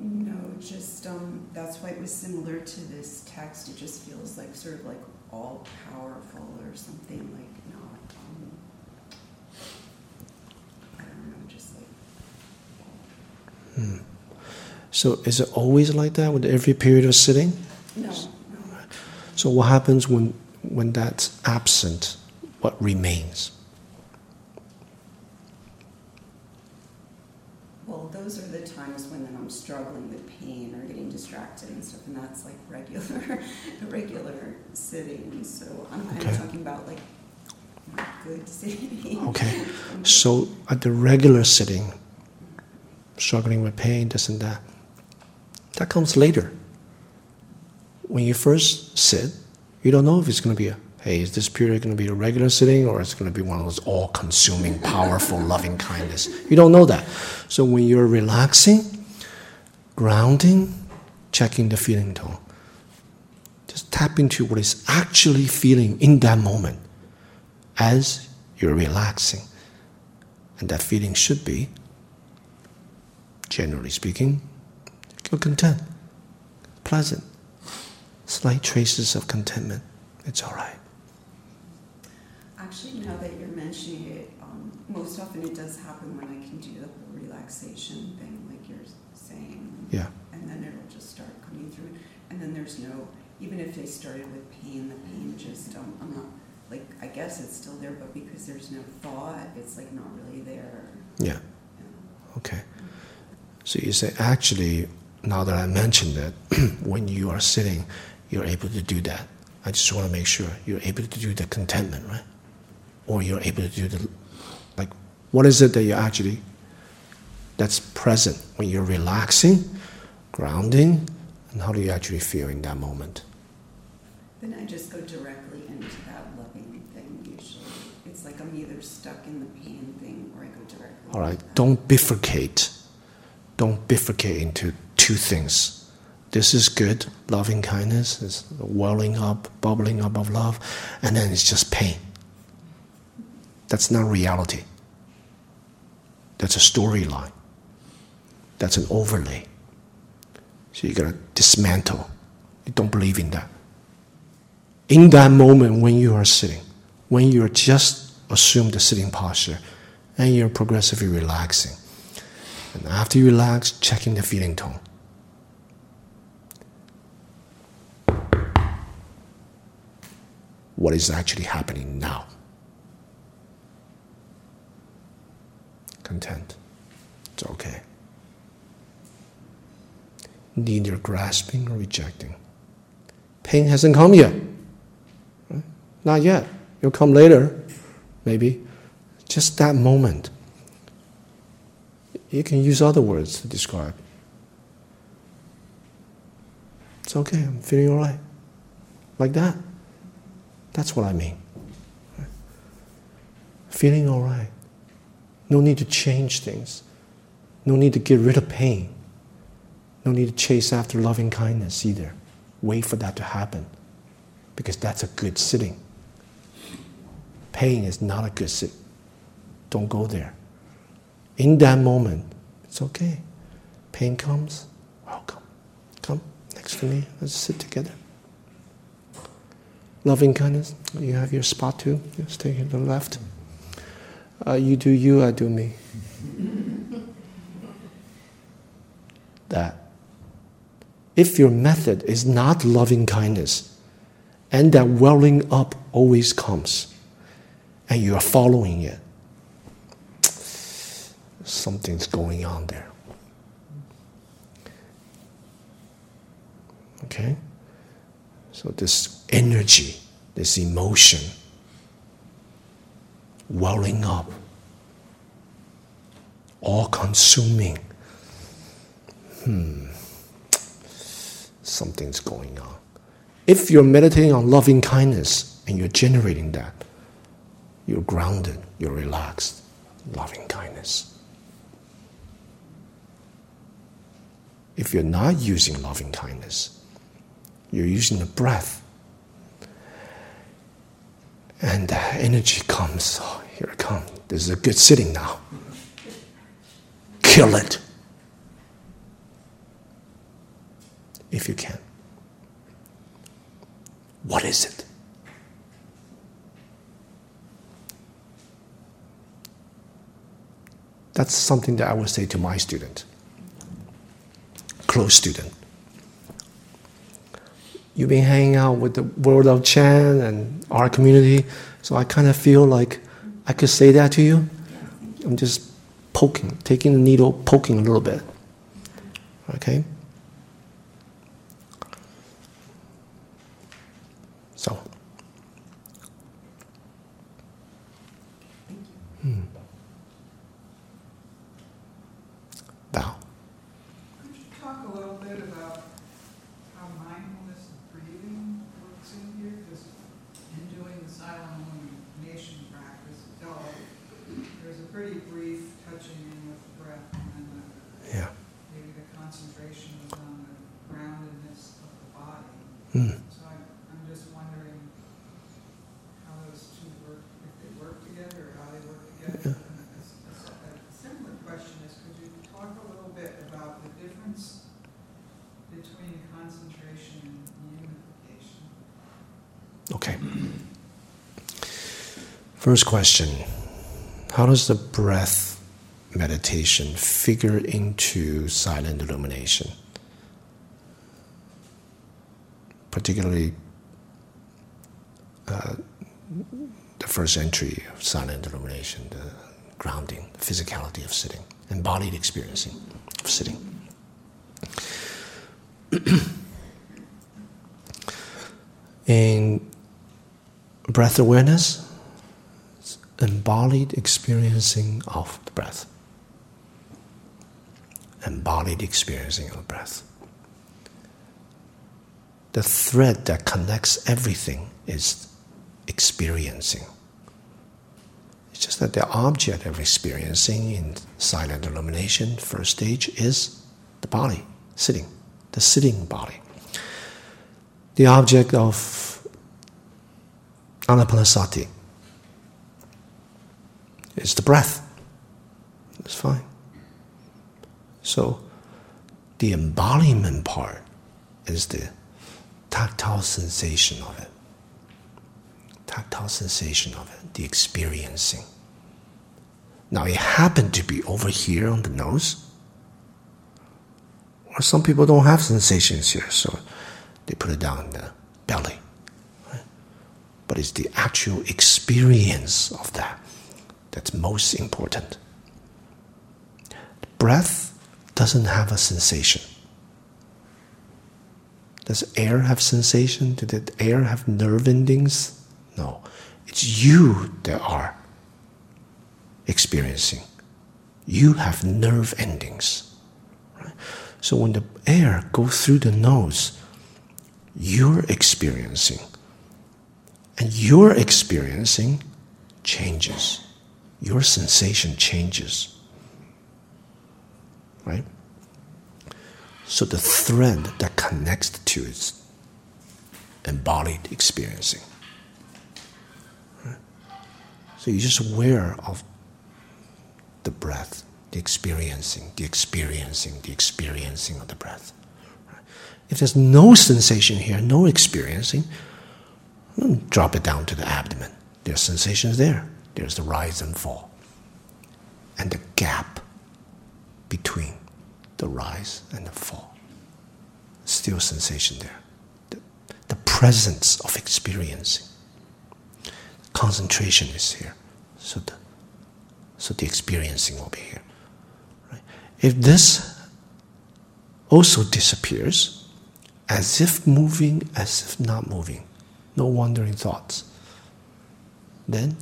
H: No, just um, that's why it was similar to this text. It just feels like sort of like all powerful or something like not. Um, I don't know, just like
A: Hmm. So is it always like that with every period of sitting?
H: no, no.
A: So what happens when when that's absent? What remains?
H: Well, those are the times when then I'm struggling with pain or getting distracted and stuff, and that's like regular, regular sitting. So I'm kind
A: Okay.
H: of talking about like good sitting.
A: Okay. So at the regular sitting, struggling with pain, this and that, that comes later. When you first sit, you don't know if it's going to be a, hey, is this period going to be a regular sitting or it's going to be one of those all consuming, powerful, loving kindness? You don't know that. So when you're relaxing, grounding, checking the feeling tone, tap into what is actually feeling in that moment as you're relaxing. And that feeling should be, generally speaking, feel content, pleasant, slight traces of contentment. It's all right.
H: Actually, now that you're mentioning it, um, most often it does happen when I can do the whole relaxation thing, like you're saying.
A: Yeah.
H: And then it'll just start coming through. And then there's no, even if they started with pain, the pain just, um, I'm not, like, I guess it's still there, but because there's no thought, it's like not really there.
A: Yeah.
H: know.
A: Okay. So you say, actually, now that I mentioned it, when you are sitting, you're able to do that. I just want to make sure you're able to do the contentment, right? Or you're able to do the, like, What is it that you actually that's present when you're relaxing, grounding, and how do you actually feel in that moment?
H: Then I just go directly into that loving thing usually. It's like I'm either stuck in the pain thing or I go directly.
A: All right, don't bifurcate. Don't bifurcate into two things. This is good, loving kindness, is welling up, bubbling up of love, and then it's just pain. That's not reality. That's a storyline. That's an overlay. So you gotta dismantle. You don't believe in that. In that moment when you are sitting, when you are just assume the sitting posture, and you're progressively relaxing. And after you relax, checking the feeling tone. What is actually happening now? Content. It's okay. Neither grasping or rejecting. Pain hasn't come yet. Not yet. You'll come later, maybe. Just that moment. You can use other words to describe. It's okay, I'm feeling all right. Like that. That's what I mean. Feeling all right. No need to change things. No need to get rid of pain. No need to chase after loving kindness either. Wait for that to happen. Because that's a good sitting. Pain is not a good sit. Don't go there. In that moment, it's okay. Pain comes, welcome. Come next to me. Let's sit together. Loving kindness, you have your spot too. You stay to the left. Uh, you do you, I do me. that. If your method is not loving kindness, and that welling up always comes, and you are following it, something's going on there. Okay? So, this energy, this emotion, welling up, all consuming. Hmm, something's going on. If you're meditating on loving kindness and you're generating that, you're grounded, you're relaxed, loving kindness. If you're not using loving kindness, you're using the breath. And the energy comes. Oh, here it comes. This is a good sitting now. Kill it. If you can. What is it? That's something that I would say to my student, close student. You've been hanging out with the world of Chan and our community, so I kind of feel like I could say that to you. I'm just poking, taking the needle, poking a little bit. Okay? So. Hmm. Bow.
I: Could you talk a little bit about how mindfulness of breathing works in here? Because in doing the silent illumination practice, oh, there's a pretty brief touching in with the breath, and then the,
A: Yeah.
I: maybe the concentration is on the groundedness of the body.
A: Hmm.
I: So I'm, I'm just wondering how those two work, if they work together, or how they work together. And a s- a s- a similar question is, could you talk a little bit about the difference between concentration and unification?
A: Okay. First question How does the breath meditation figure into silent illumination? Particularly uh, the first entry of silent illumination, the grounding, the physicality of sitting, embodied experiencing of sitting. In breath awareness, embodied experiencing of the breath. Embodied experiencing of the breath. The thread that connects everything is experiencing. It's just that the object of experiencing in silent illumination, first stage, is the body, sitting, the sitting body. The object of anapanasati is the breath. It's fine. So, the embodiment part is the tactile sensation of it. Tactile sensation of it, the experiencing. Now, it happened to be over here on the nose, or some people don't have sensations here, so they put it down the belly. Right? But it's the actual experience of that that's most important. Breath doesn't have a sensation. Does air have sensation? Did air have nerve endings? No. It's you that are experiencing. You have nerve endings. Right? So when the air goes through the nose, you're experiencing. And your experiencing changes. Your sensation changes. Right? So the thread that connects the two is embodied experiencing. Right? So you're just aware of the breath, the experiencing, the experiencing, the experiencing of the breath. If there's no sensation here, no experiencing, drop it down to the abdomen. There's sensations there. There's the rise and fall. And the gap between the rise and the fall. Still sensation there. The, the presence of experiencing. Concentration is here. So the, so the experiencing will be here. Right? If this also disappears, as if moving, as if not moving, no wandering thoughts. Then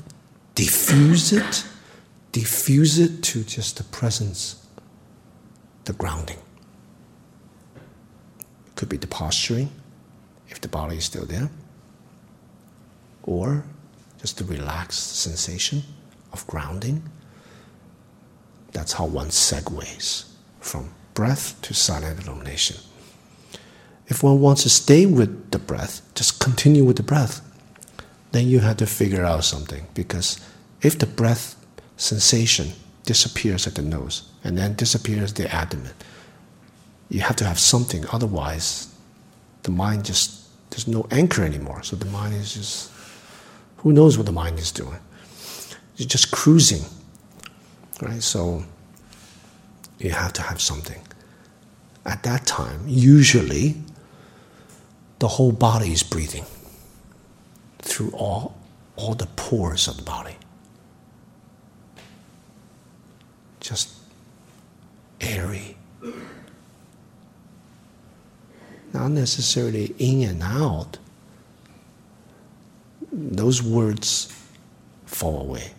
A: diffuse it, diffuse it to just the presence, the grounding. It could be the posturing, if the body is still there, or just the relaxed sensation of grounding. That's how one segues from breath to silent illumination. If one wants to stay with the breath, just continue with the breath. Then you have to figure out something because if the breath sensation disappears at the nose and then disappears the abdomen, you have to have something. Otherwise, the mind just there's no anchor anymore. So the mind is just who knows what the mind is doing. It's just cruising, right? So you have to have something. At that time, usually the whole body is breathing through all, all the pores of the body. Just airy. Not necessarily in and out. Those words fall away.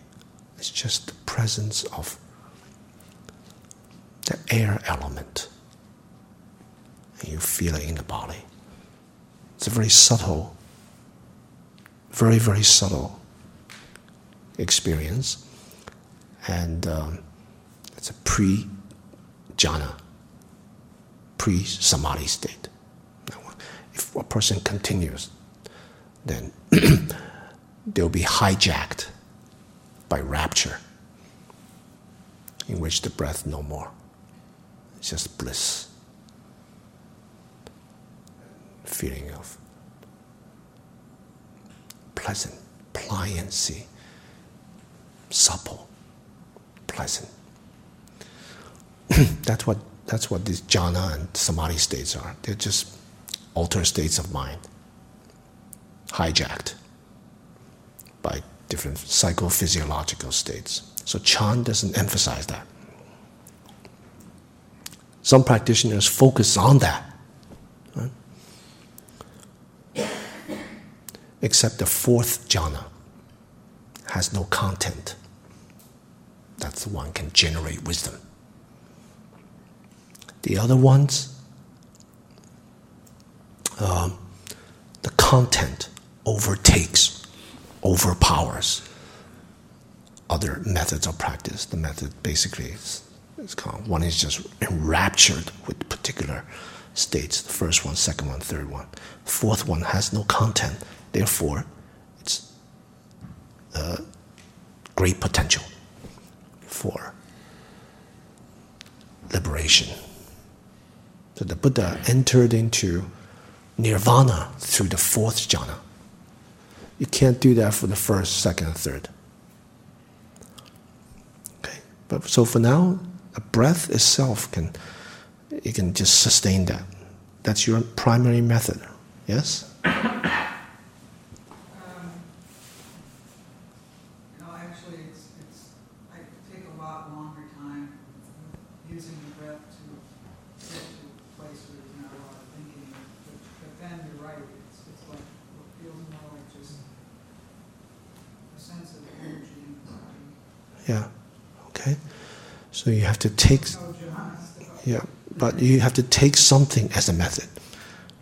A: It's just the presence of the air element. And you feel it in the body. It's a very subtle, very, very subtle experience. And um, it's a pre jhana, pre samadhi state. If a person continues, then they'll be hijacked by rapture, in which the breath no more. It's just bliss feeling of pleasant, pliancy, supple, pleasant. that's what that's what these jhana and samadhi states are. They're just altered states of mind, hijacked by different psychophysiological states. So Chan doesn't emphasize that. Some practitioners focus on that except the fourth jhana has no content. That's the one can generate wisdom. The other ones, um, the content overtakes, overpowers other methods of practice. The method basically is, is called, one is just enraptured with particular states. The first one, second one, third one. Fourth one has no content. Therefore, it's uh, great potential for liberation. So the Buddha entered into nirvana through the fourth jhana. You can't do that for the first, second, third. Okay, but so for now, a breath itself can you can just sustain that. That's your primary method. Yes.
I: Um, No, actually, it's, it's, I take a lot longer time using the breath to get to a place where there's not a lot of thinking. But, but then you're right, it's, it's like, it feels more like just a sense of energy in the body.
A: Yeah. Okay. So you have to take. Yeah, but you have to take something as a method,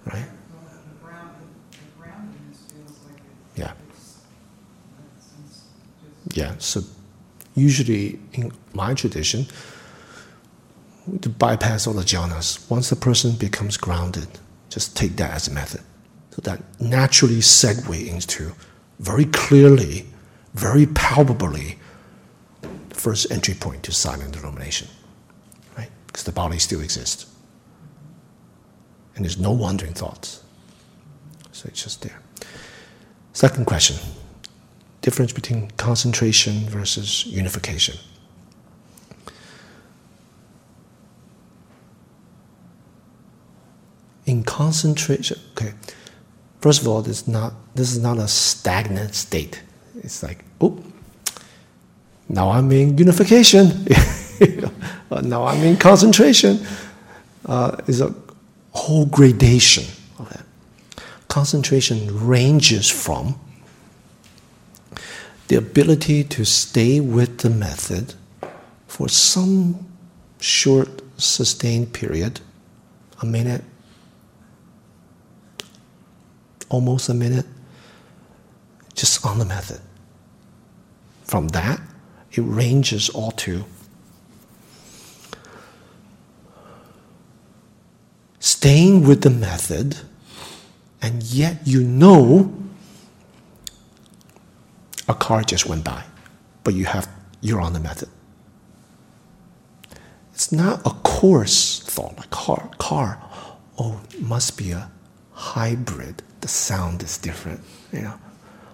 A: right? Yeah. Yeah. So usually in my tradition, to bypass all the jhanas, once the person becomes grounded, just take that as a method. So that naturally segue into very clearly, very palpably, first entry point to silent illumination, right? Because the body still exists. And there's no wandering thoughts. So it's just there. Second question difference between concentration versus unification. In concentration, okay, first of all, this, is not, this is not a stagnant state. It's like, oh, now I'm in unification. Uh, now I'm in concentration. Uh, it's a whole gradation that. Concentration ranges from the ability to stay with the method for some short, sustained period, a minute, almost a minute, just on the method. From that, it ranges all to staying with the method, and yet you know a car just went by, but you have you're on the method. It's not a coarse thought like car car. Oh, must be a hybrid. The sound is different, you know,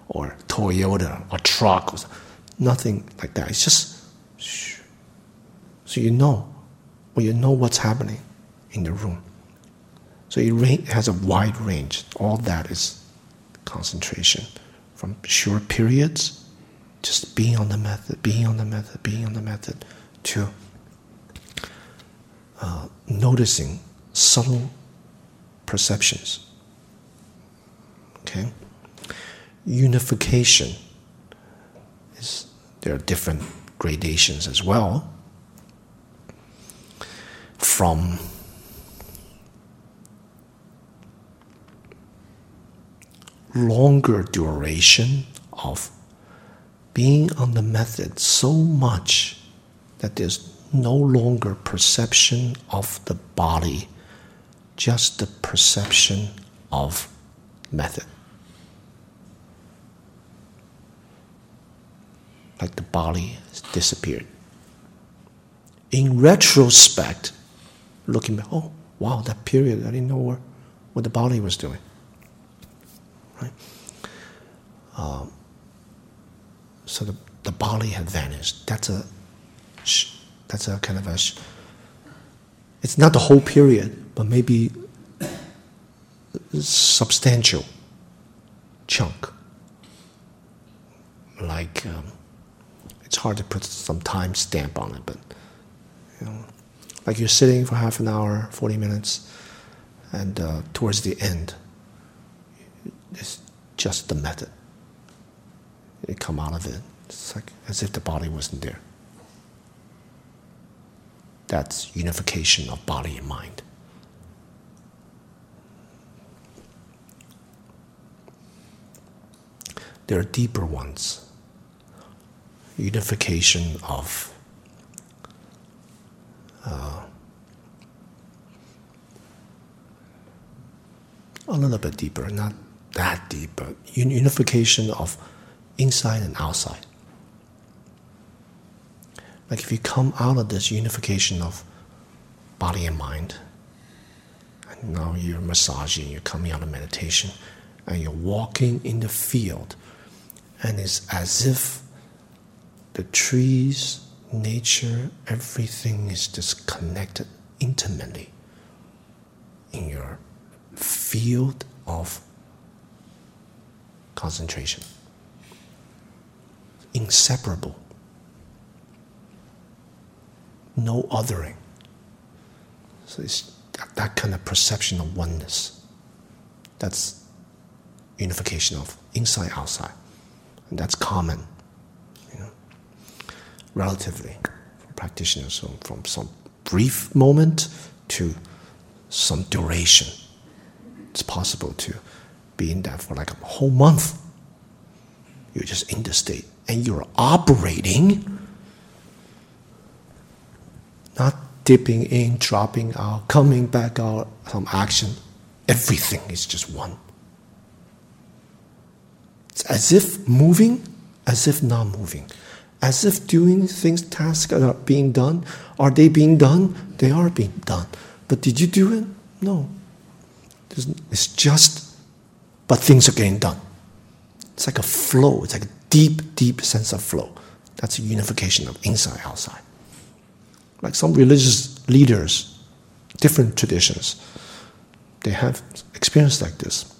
A: or Toyota, or truck, or something. Nothing like that. It's just shh. so you know, well, you know what's happening in the room. So it, has a wide range. All that is concentration from short periods, just being on the method, being on the method, being on the method, to uh, noticing subtle perceptions. Okay? Unification there are different gradations as well. From longer duration of being on the method so much that there's no longer perception of the body, just the perception of method. Like the body disappeared. In retrospect, looking back, oh wow, that period, I didn't know where, what the body was doing right? Um, so the, the body had vanished. That's a that's a kind of a it's not the whole period, but maybe substantial chunk. Like um, it's hard to put some time stamp on it, but you know, like you're sitting for half an hour, forty minutes, and uh, towards the end, it's just the method. You come out of it, It's like as if the body wasn't there. That's unification of body and mind. There are deeper ones. Unification of uh, a little bit deeper, not that deep, but unification of inside and outside. Like if you come out of this unification of body and mind, and now you're massaging, you're coming out of meditation, and you're walking in the field, and it's as if the trees, nature, everything is just connected intimately in your field of concentration. Inseparable. No othering. So it's that kind of perception of oneness. That's unification of inside outside. And that's common, relatively practitioners so from some brief moment to some duration. It's possible to be in that for like a whole month. You're just in the state and you're operating, not dipping in, dropping out, coming back out, some action. Everything is just one. It's as if moving, as if not moving. As if doing things, tasks are being done. Are they being done? They are being done. But did you do it? No. It's just, but things are getting done. It's like a flow. It's like a deep, deep sense of flow. That's a unification of inside, outside. Like some religious leaders, different traditions, they have experience like this.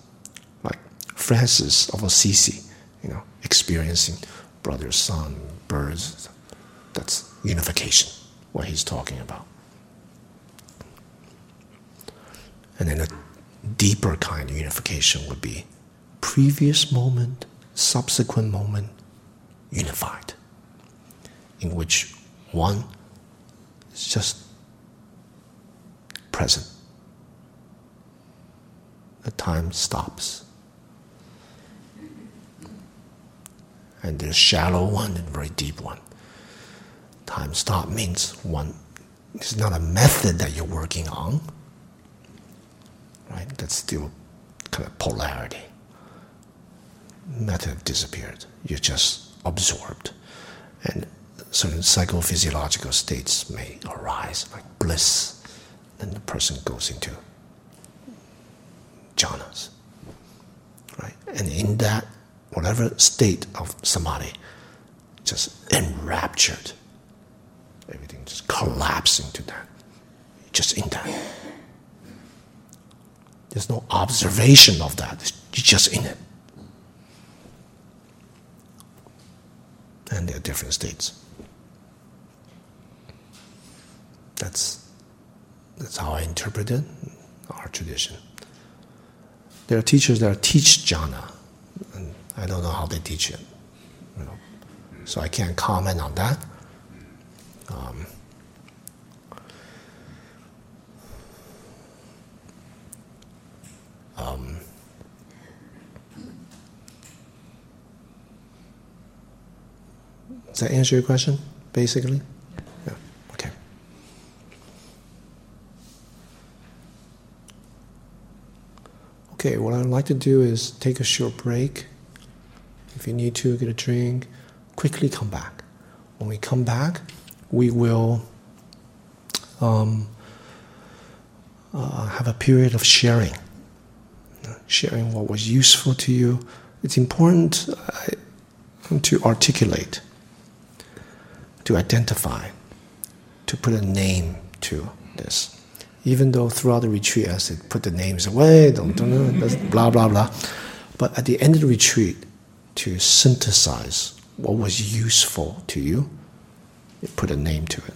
A: Like Francis of Assisi, you know, experiencing brother, sun, birds. That's unification, what he's talking about. And then a deeper kind of unification would be previous moment, subsequent moment, unified, in which one is just present. The time stops. And there's shallow one and very deep one. Time stop means one it's not a method that you're working on. Right? That's still kind of polarity. Method disappeared. You're just absorbed. And certain psychophysiological states may arise, like bliss. Then the person goes into jhanas. Right? And in that, whatever state of samadhi, just enraptured. Everything just collapses into that. Just in that. There's no observation of that. You're just in it. And there are different states. That's, that's how I interpret it, our tradition. There are teachers that teach jhana, I don't know how they teach it. You know. So I can't comment on that. Um, um, does that answer your question, basically? Yeah, okay. Okay, what I'd like to do is take a short break. If you need to, get a drink, quickly come back. When we come back, we will um, uh, have a period of sharing, sharing what was useful to you. It's important uh, to articulate, to identify, to put a name to this. Even though throughout the retreat, I said, put the names away, don't, don't, blah, blah, blah. But at the end of the retreat, to synthesize what was useful to you, put a name to it.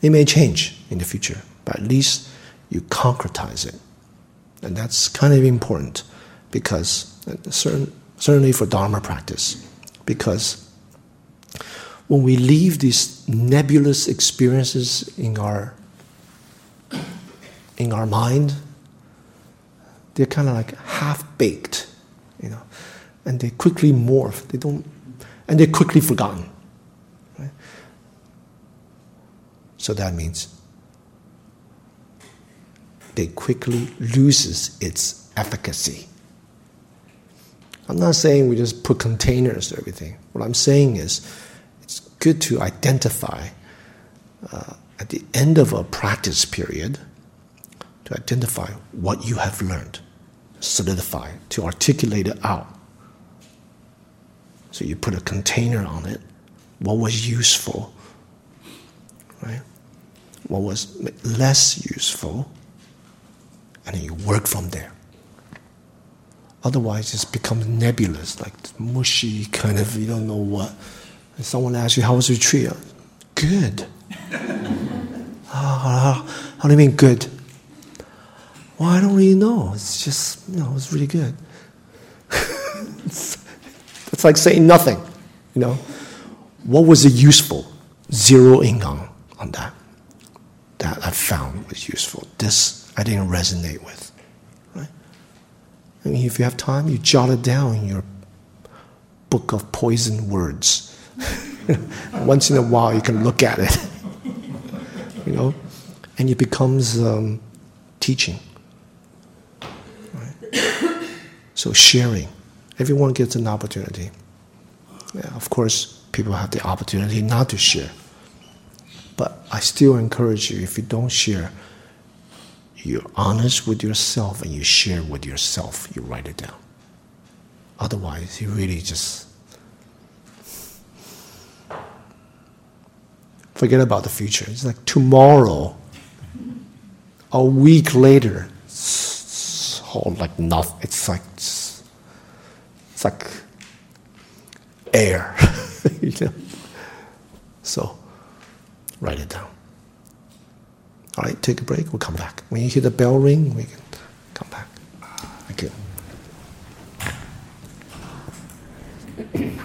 A: It may change in the future, but at least you concretize it. And that's kind of important because uh, certain, certainly for Dharma practice, Because when we leave these nebulous experiences in our in our mind, they're kind of like half baked, you and they quickly morph. They don't, and they're quickly forgotten. Right? So that means they quickly loses its efficacy. I'm not saying we just put containers to everything. What I'm saying is it's good to identify uh, at the end of a practice period to identify what you have learned, solidify, to articulate it out. So you put a container on it. What was useful, right? What was less useful, and then you work from there. Otherwise, it becomes nebulous, like mushy, kind of, you don't know what. And someone asks you, How was retreat? Good. how, ah, how do you mean good? Well, I don't really know. It's just, you know, it's really good. It's, like saying nothing, you know. What was it useful? Zero in on, on that. That I found was useful. This I didn't resonate with. Right? I mean, if you have time, you jot it down in your book of poison words. Once in a while, you can look at it, you know, and it becomes um, teaching. Right? So sharing, everyone gets an opportunity. Yeah, of course, people have the opportunity not to share, but I still encourage you. If you don't share, you're honest with yourself and you share with yourself. You write it down. Otherwise, you really just forget about the future. It's like tomorrow, a week later, it's all like nothing. It's like it's like air, you know. So, write it down. All right, take a break. We'll come back. When you hear the bell ring, we can come back. Thank you.